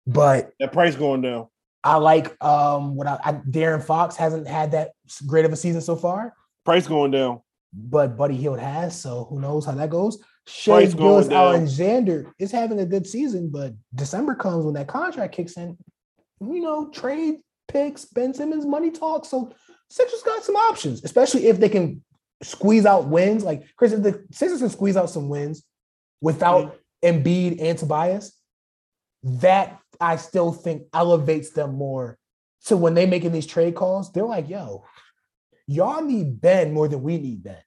But That price going down. I like um what I, I De'Aaron Fox hasn't had that great of a season so far, Price going down. but Buddy Hield has. So who knows how that goes? Shai Gilgeous. Alexander is having a good season, but December comes when that contract kicks in. You know, trade picks, Ben Simmons money talk. So Sixers got some options, especially if they can squeeze out wins. Like Chris, if the Sixers can squeeze out some wins without Embiid and Tobias, that I still think elevates them more. So when they making these trade calls, they're like, yo, y'all need Ben more than we need Ben.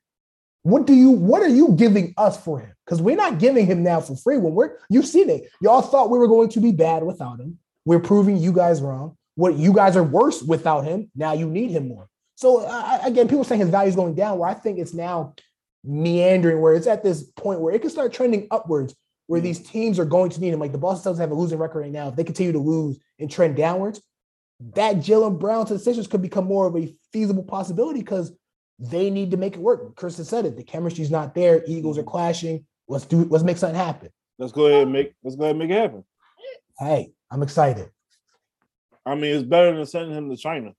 What do you what are you giving us for him? Because we're not giving him now for free. When we're you've seen it. Y'all thought we were going to be bad without him. We're proving you guys wrong. What you guys are worse without him. Now you need him more. So uh, again, people saying his value is going down. Where I think it's now meandering, where it's at this point where it can start trending upwards, where these teams are going to need him. Like the Boston Celtics have a losing record right now. If they continue to lose and trend downwards, that Jaylen Brown to the Sixers could become more of a feasible possibility because they need to make it work. Kirsten said it. The chemistry's not there. Eagles are clashing. Let's do. Let's make something happen. Let's go ahead and make let's go ahead and make it happen. Hey, I'm excited. I mean, it's better than sending him to China.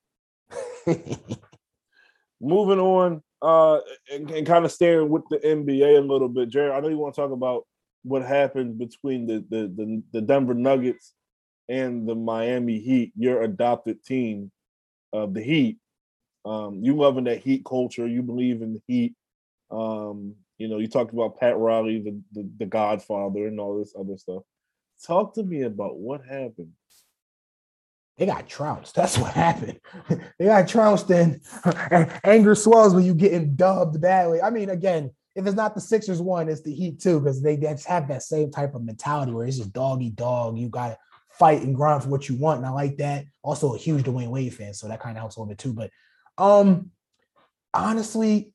Moving on, uh, and, and kind of staring with the NBA a little bit, Jarod. I know you want to talk about what happened between the the the, the Denver Nuggets and the Miami Heat, your adopted team of the Heat. Um, you loving that Heat culture. You believe in the Heat. Um, you know, you talked about Pat Riley, the, the the Godfather, and all this other stuff. Talk to me about what happened. they got trounced. That's what happened. they got trounced, and anger swells when you're getting dubbed badly. I mean, again, if it's not the Sixers one, it's the Heat too, because they just have that same type of mentality where it's just doggy dog. You got to fight and grind for what you want, and I like that. Also, a huge Dwyane Wade fan, so that kind of helps a little bit too. But um, honestly,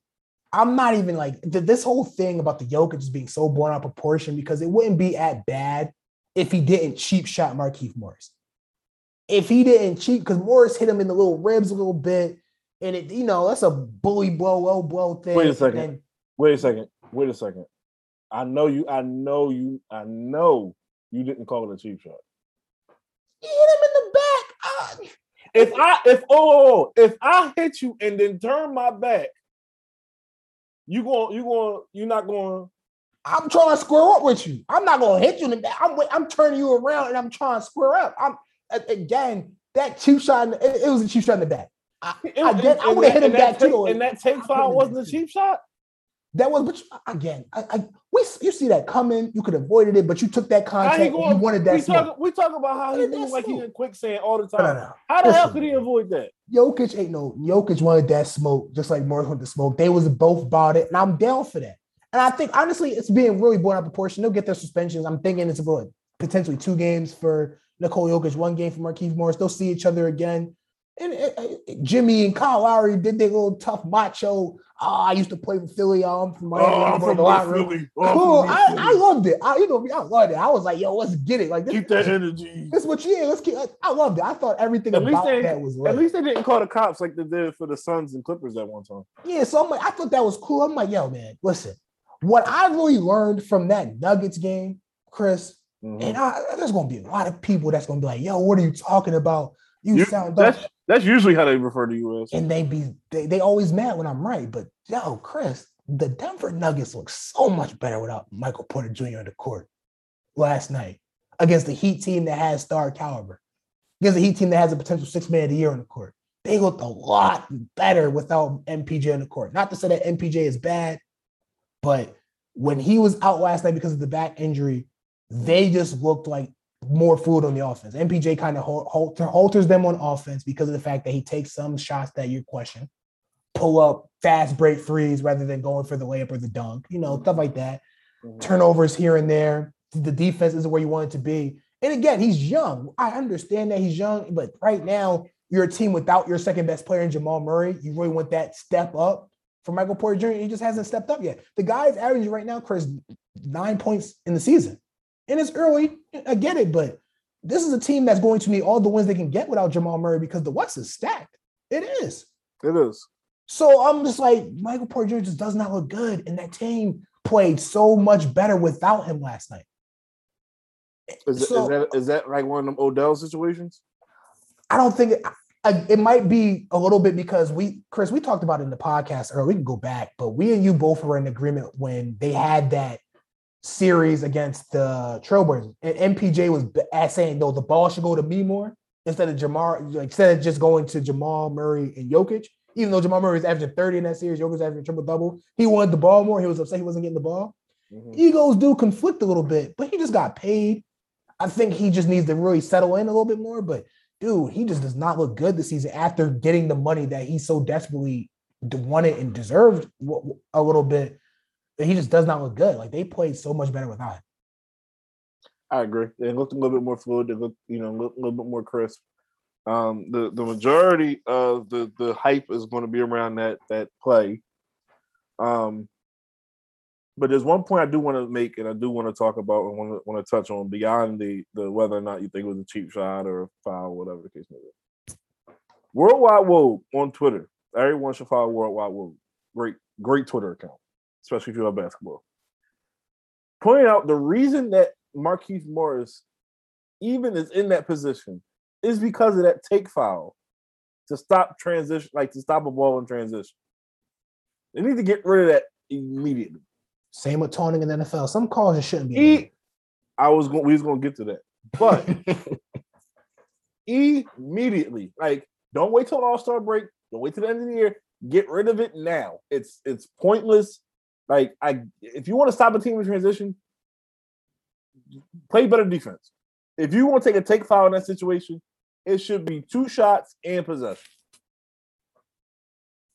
I'm not even like th- this whole thing about the Jokic just being so blown out of proportion because it wouldn't be at bad if he didn't cheap shot Markieff Morris. If he didn't cheat, because Morris hit him in the little ribs a little bit, and it, you know, that's a bully blow, low blow thing. Wait a second. And Wait a second. Wait a second. I know you. I know you. I know you didn't call it a cheap shot. he hit him in the back. Ah, If I if oh, oh, oh if I hit you and then turn my back, you going you going you're not going. I'm trying to square up with you. I'm not gonna hit you in the back. I'm I'm turning you around and I'm trying to square up. I'm again that cheap shot. It, it was a cheap shot in the back. I, I, did, I would have hit him back that too. take- And that take foul wasn't a cheap shot. That was, but you- again, I, I we you see that coming. You could have avoided it, but you took that going? you wanted that we smoke. talk, we talk about how he moves like he smoke. in quicksand all the time. no, no. How the hell could he avoid that? Jokic ain't no Jokic wanted that smoke, just like Morris wanted the smoke. They was both bought it, and I'm down for that. And I think honestly, it's being really blown out of proportion. They'll get their suspensions. I'm thinking it's about potentially two games for Nikola Jokic, one game for Markieff Morris. They'll see each other again. And Jimmy and Kyle Lowry did their little tough macho. Oh, I used to play for Philly. Oh, I'm from Miami. Oh, I'm I'm from from the locker room. Philly. Oh, Cool. from I, Philly. I loved it. I, you know, I loved it. I was like, yo, let's get it. Like this, Keep that energy. this is what you. Yeah, let's keep. I loved it. I thought everything At least about they- that was. At least they didn't call the cops like they did for the Suns and Clippers at one time. Yeah, so I'm like, I thought that was cool. I'm like, yo, man, listen, what I really learned from that Nuggets game, Chris, Mhm. and I, there's gonna be a lot of people that's gonna be like, yo, what are you talking about? You, You- sound dumb. That's that's usually how they refer to you as. And they be they, they always mad when I'm right. But yo, Chris, the Denver Nuggets look so much better without Michael Porter Jr. on the court last night against the Heat team that has star caliber, against the Heat team that has a potential six man of the year on the court. They looked a lot better without MPJ on the court. Not to say that MPJ is bad, but when he was out last night because of the back injury, they just looked like more food on the offense. MPJ kind of halter, halters them on offense because of the fact that he takes some shots that you question, pull up fast break threes rather than going for the layup or the dunk, you know, stuff like that. Mhm. Turnovers here and there. The defense isn't where you want it to be. And again, he's young. I understand that he's young, but right now you're a team without your second best player in Jamal Murray. You really want that step up for Michael Porter Jr. He just hasn't stepped up yet. The guy's averaging right now, Chris, nine points in the season. And it's early. I get it, but this is a team that's going to need all the wins they can get without Jamal Murray because the West is stacked. It is. It is. So I'm just like, Michael Porter Jr. just does not look good. And that team played so much better without him last night. Is, So- is that is that like one of them Odell situations? I don't think it, I, it might be a little bit because we, Chris, we talked about it in the podcast earlier. We can go back, but we and you both were in agreement when they had that series against the Trailblazers, and MPJ was saying, "No, the ball should go to me more instead of Jamar, like, instead of just going to Jamal Murray and Jokic." Even though Jamal Murray was averaging 30 in that series, Jokic was averaging triple double. He wanted the ball more. He was upset he wasn't getting the ball. Mhm. Egos do conflict a little bit, but he just got paid. I think he just needs to really settle in a little bit more. But dude, he just does not look good this season after getting the money that he so desperately wanted and deserved a little bit. He just does not look good. Like they played so much better without him. I agree. They looked a little bit more fluid. They looked, you know, a little, little bit more crisp. Um, the the majority of the the hype is going to be around that that play. Um, but there's one point I do want to make, and I do want to talk about, and want to want to touch on beyond the the whether or not you think it was a cheap shot or a foul, whatever the case may be. Worldwide Wob on Twitter. Everyone should follow Worldwide Wob. Great, great Twitter account, especially if you love basketball. Pointing out the reason that Markieff Morris even is in that position is because of that take foul to stop transition, like to stop a ball in transition. They need to get rid of that immediately. Same with taunting in the NFL. Some calls just shouldn't be. E, I was going, we was going to get to that, but immediately, like, don't wait till All Star break. Don't wait till the end of the year. Get rid of it now. It's it's pointless. Like, I if you want to stop a team in transition, play better defense. If you want to take a take foul in that situation, it should be two shots and possession.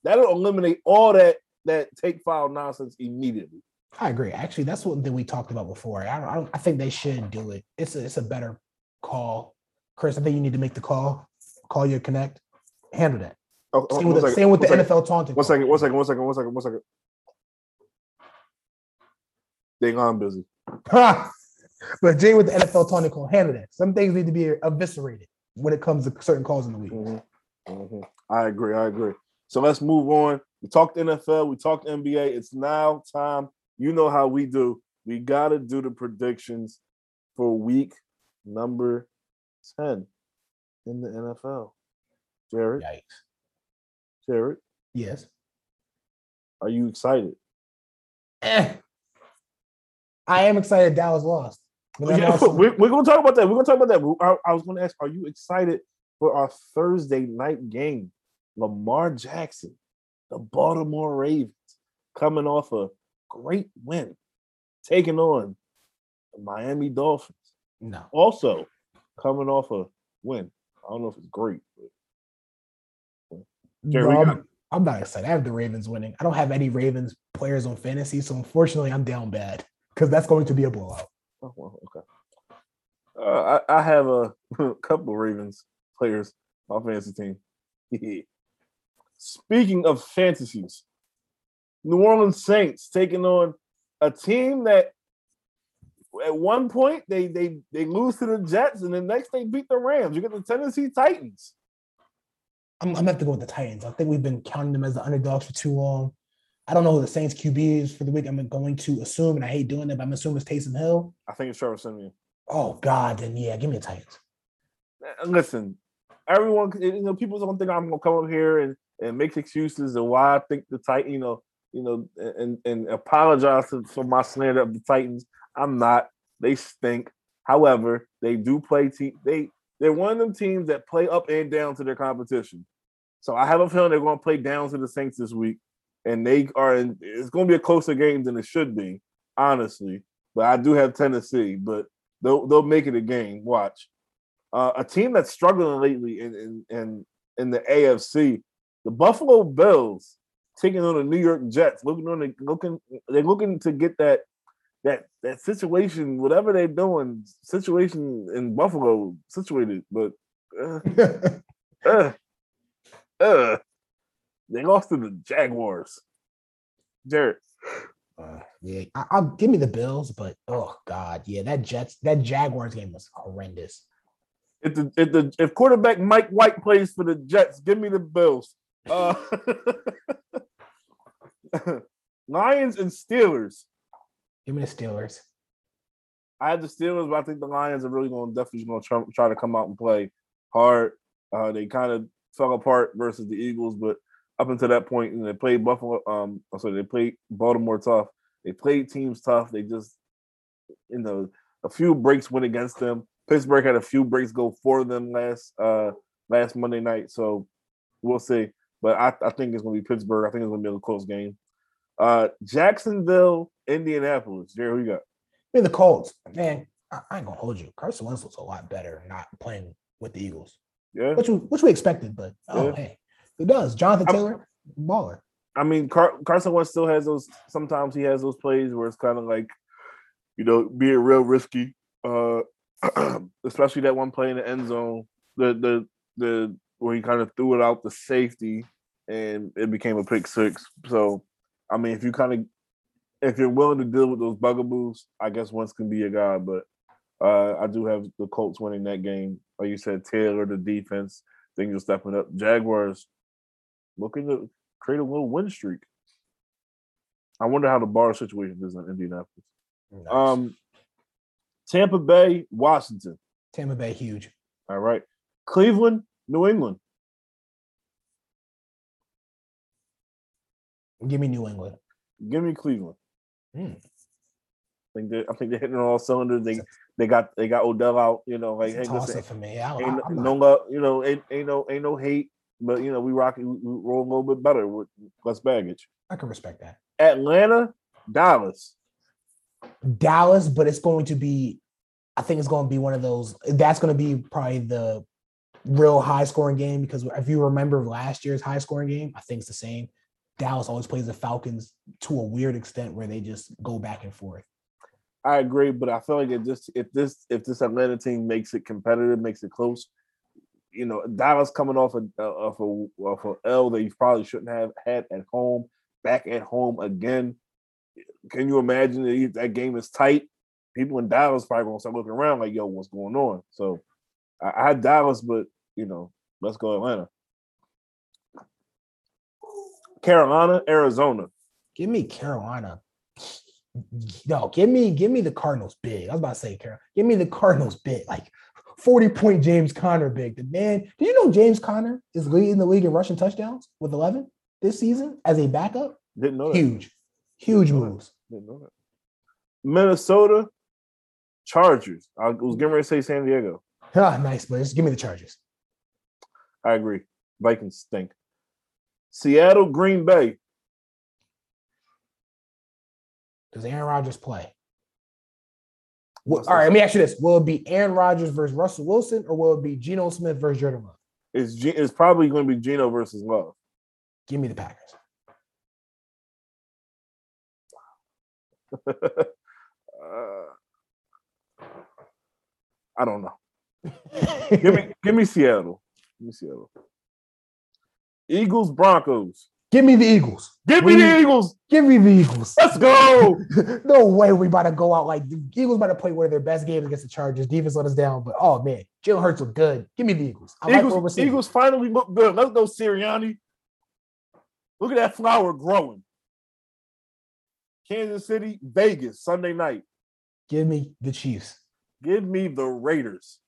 That'll eliminate all that that take foul nonsense immediately. I agree. Actually, that's what that we talked about before. I don't, I don't. I think they should do it. It's a, it's a better call, Chris. I think you need to make the call. Call your connect. Handle that. Oh, oh, Same with, the, same with the one second, NFL taunting. One second, one second, one second, one second, one second. They gone busy. but Jay with the NFL taunting call, handle that. Some things need to be eviscerated when it comes to certain calls in the week. Mhm, mhm. I agree. I agree. So let's move on. We talked NFL. We talked NBA. It's now time. You know how we do. We got to do the predictions for week number 10 in the NFL. Jarod, Yikes. Jarod, Yes. are you excited? Eh. I am excited Dallas lost. Yeah, also- we're, we're going to talk about that. We're going to talk about that. I, I was going to ask, are you excited for our Thursday night game? Lamar Jackson, the Baltimore Ravens, coming off a great win, taking on the Miami Dolphins. no. Also, coming off a win. I don't know if it's great. But Jerry, No, we I'm, I'm not excited. I have the Ravens winning. I don't have any Ravens players on fantasy, so unfortunately, I'm down bad because that's going to be a blowout. oh, well, okay. Uh, I, I have a couple of Ravens players on my fantasy team. Speaking of fantasies, New Orleans Saints taking on a team that at one point they they they lose to the Jets and then next they beat the Rams. You get the Tennessee Titans. I'm, I'm gonna have to go with the Titans. I think we've been counting them as the underdogs for too long. I don't know who the Saints QB is for the week. I'm going to assume, and I hate doing it, but I'm assuming it's Taysom Hill. I think it's Trevor Siemian. Oh God, then yeah, give me the Titans. Uh, Listen, everyone, you know, people don't think I'm gonna come up here and and make excuses of why I think the Titan, you know, you know, and and apologize for my slander of the Titans. I'm not. They stink. However, they do play team. They they're one of them teams that play up and down to their competition. So I have a feeling they're going to play down to the Saints this week, and they are. In, it's going to be a closer game than it should be, honestly. But I do have Tennessee, but they'll they'll make it a game. Watch. Uh, a team that's struggling lately in, in in in the AFC, the Buffalo Bills taking on the New York Jets, looking on the looking they're looking to get that that that situation, whatever they're doing, situation in Buffalo situated, but uh, uh, uh, they lost to the Jaguars. Jarod, Uh, yeah, I, I'll give me the Bills, but oh God, yeah, that Jets, that Jaguars game was horrendous. if the if the if quarterback Mike White plays for the Jets, give me the Bills. Uh, Lions and Steelers. Give me the Steelers. I had the Steelers, but I think the Lions are really going to definitely going to try, try to come out and play hard. Uh, they kind of fell apart versus the Eagles, but up until that point, and they played Buffalo. Um, I'm sorry, they played Baltimore tough. They played teams tough. They just, you know, a few breaks went against them. Pittsburgh had a few breaks go for them last uh last Monday night, so we'll see. But I, I think it's going to be Pittsburgh. I think it's going to be a close game. Uh, Jacksonville, Indianapolis. Jerry, who you got? I mean, the Colts, man, I, I ain't gonna hold you. Carson Wentz was a lot better not playing with the Eagles, Yeah, which we, which we expected, but oh Yeah. hey, who does? Jonathan Taylor, baller. I mean, Car- Carson Wentz still has those. Sometimes he has those plays where it's kind of like, you know, being real risky. Uh, especially that one play in the end zone, the the the where he kind of threw it out the safety, and it became a pick six. So, I mean, if you kind of if you're willing to deal with those bugaboos, I guess Wentz can be a guy. But uh, I do have the Colts winning that game. Like you said, Taylor, the defense, things are stepping up. Jaguars looking to create a little win streak. I wonder how the bar situation is in Indianapolis. Nice. Um, Tampa Bay, Washington. Tampa Bay, huge. All right. Cleveland, New England. Give me New England. Give me Cleveland. Hmm. I think they're, I think they're hitting on all cylinders. They they got they got Odell out. You know, like hey, It's a toss listen, for me. I, ain't, I, no not. You know, ain't, ain't no ain't no hate. But you know, we rock we roll a little bit better with less baggage. I can respect that. Atlanta, Dallas. Dallas, but it's going to be, I think it's going to be one of those. That's going to be probably the real high scoring game because if you remember last year's high scoring game, I think it's the same. Dallas always plays the Falcons to a weird extent where they just go back and forth. I agree, but I feel like it just if this if this Atlanta team makes it competitive, makes it close, you know, Dallas coming off a off a off a L that you probably shouldn't have had at home, back at home again. Can you imagine that that game is tight? People in Dallas probably gonna start looking around like, "Yo, what's going on?" So I, I had Dallas, but you know, let's go Atlanta. Carolina, Arizona. Give me Carolina. No, give me give me the Cardinals big. I was about to say Carol. Give me the Cardinals big, like 40 point James Conner big. The man, do you know James Conner is leading the league in rushing touchdowns with 11 this season as a backup? Didn't know that. Huge, huge that. moves. Didn't know that. Minnesota Chargers. I was getting ready to say San Diego. Ah, nice, but just give me the Chargers. I agree. Vikings stink. Seattle, Green Bay. Does Aaron Rodgers play? All right, let me ask you this: Will it be Aaron Rodgers versus Russell Wilson, or will it be Geno Smith versus Jordan Love? It's, G- it's probably going to be Gino versus Love. Give me the Packers. Uh, I don't know. Give me, give me Seattle. Give me Seattle. Eagles, Broncos. Give me the Eagles. Give me the Eagles. Give me the Eagles. Let's go. no way we about to go out like the Eagles about to play one of their best games against the Chargers. Defense let us down, but oh man, Jalen Hurts look good. Give me the Eagles. I like Eagles, seeing. Eagles finally look good. Let's go, Sirianni. Look at that flower growing. Kansas City, Vegas, Sunday night. Give me the Chiefs. Give me the Raiders.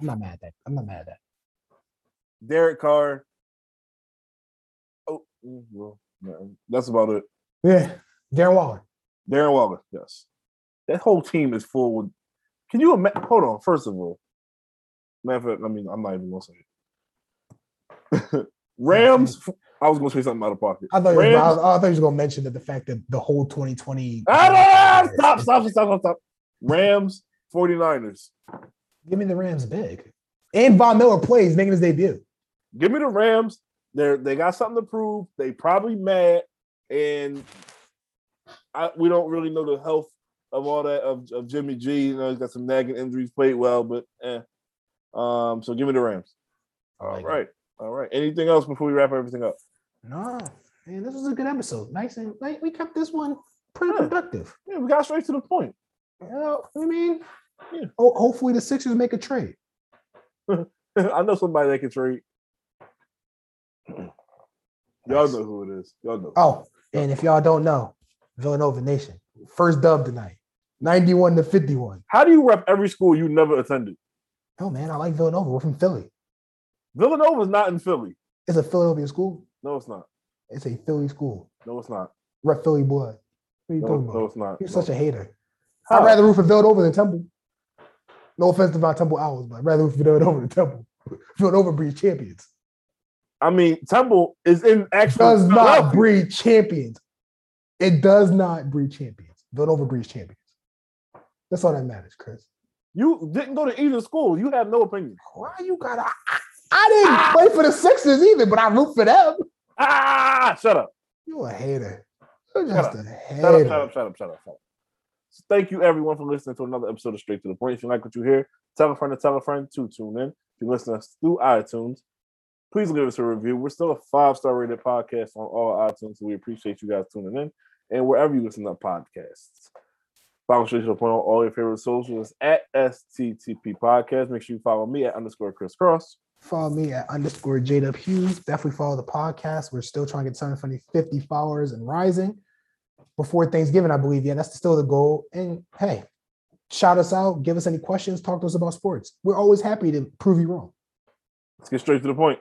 I'm not mad at that. I'm not mad at that. Derek Carr. Well, no, that's about it. Yeah, Darren Waller. Darren Waller, yes. That whole team is full with. Can you imagine? Hold on. First of all, matter of fact, I mean, I'm not even gonna say it. Rams. I was gonna say something out of pocket. I thought, you were, I, Rams. was- I thought you was gonna mention that the fact that the whole 2020. Ah, stop, stop, stop, stop, stop. Rams, 49ers. Give me the Rams big. And Von Miller plays making his debut. Give me the Rams. They're they got something to prove. They probably mad, and I, we don't really know the health of all that of, of Jimmy G. You know, he's got some nagging injuries, played well, but eh. Um, so give me the Rams. All like it. right, all right. Anything else before we wrap everything up? No, man, this was a good episode. Nice and like, we kept this one pretty Yeah. productive. Yeah, we got straight to the point. You know, I mean, Yeah. ho- hopefully the Sixers make a trade. I know somebody that can trade. Y'all know who it is. Y'all know. Oh, and if y'all don't know, Villanova Nation, first dub tonight. 91 to 51. How do you rep every school you never attended? Oh man, I like Villanova. We're from Philly. Villanova's not in Philly. It's a Philadelphia school. No, it's not. It's a Philly school. No, it's not. Rep Philly blood. What are you no, talking about? No, it's not. You're No. such a hater. How? I'd rather root for Villanova than Temple. No offense to my Temple Owls, but I'd rather root for Villanova than Temple. Villanova breeds champions. I mean, Temple is in actual. Does not breed champions. It does not breed champions. Villanova breeds champions. That's all that matters, Chris. You didn't go to either school. You have no opinion. Why you gotta? I, I didn't play for the Sixers either, but I root for them. Ah, shut up. You a hater. You're Shut just up. a Shut up, hater. shut up, shut up, shut up, shut up. So thank you everyone for listening to another episode of Straight to the Point. If you like what you hear, tell a friend to tell a friend to tune in. If you listen to us through iTunes, please give us a review. We're still a five-star rated podcast on all iTunes, so we appreciate you guys tuning in. And wherever you listen to podcasts. Follow Straight to the Point on all your favorite socials at STTP Podcast. Make sure you follow me at underscore Chris Cross. Follow me at underscore J Hughes. Definitely follow the podcast. We're still trying to get 750 followers and rising before Thanksgiving, I believe. Yeah, that's still the goal. And hey, shout us out, give us any questions, talk to us about sports. We're always happy to prove you wrong. Let's get straight to the point.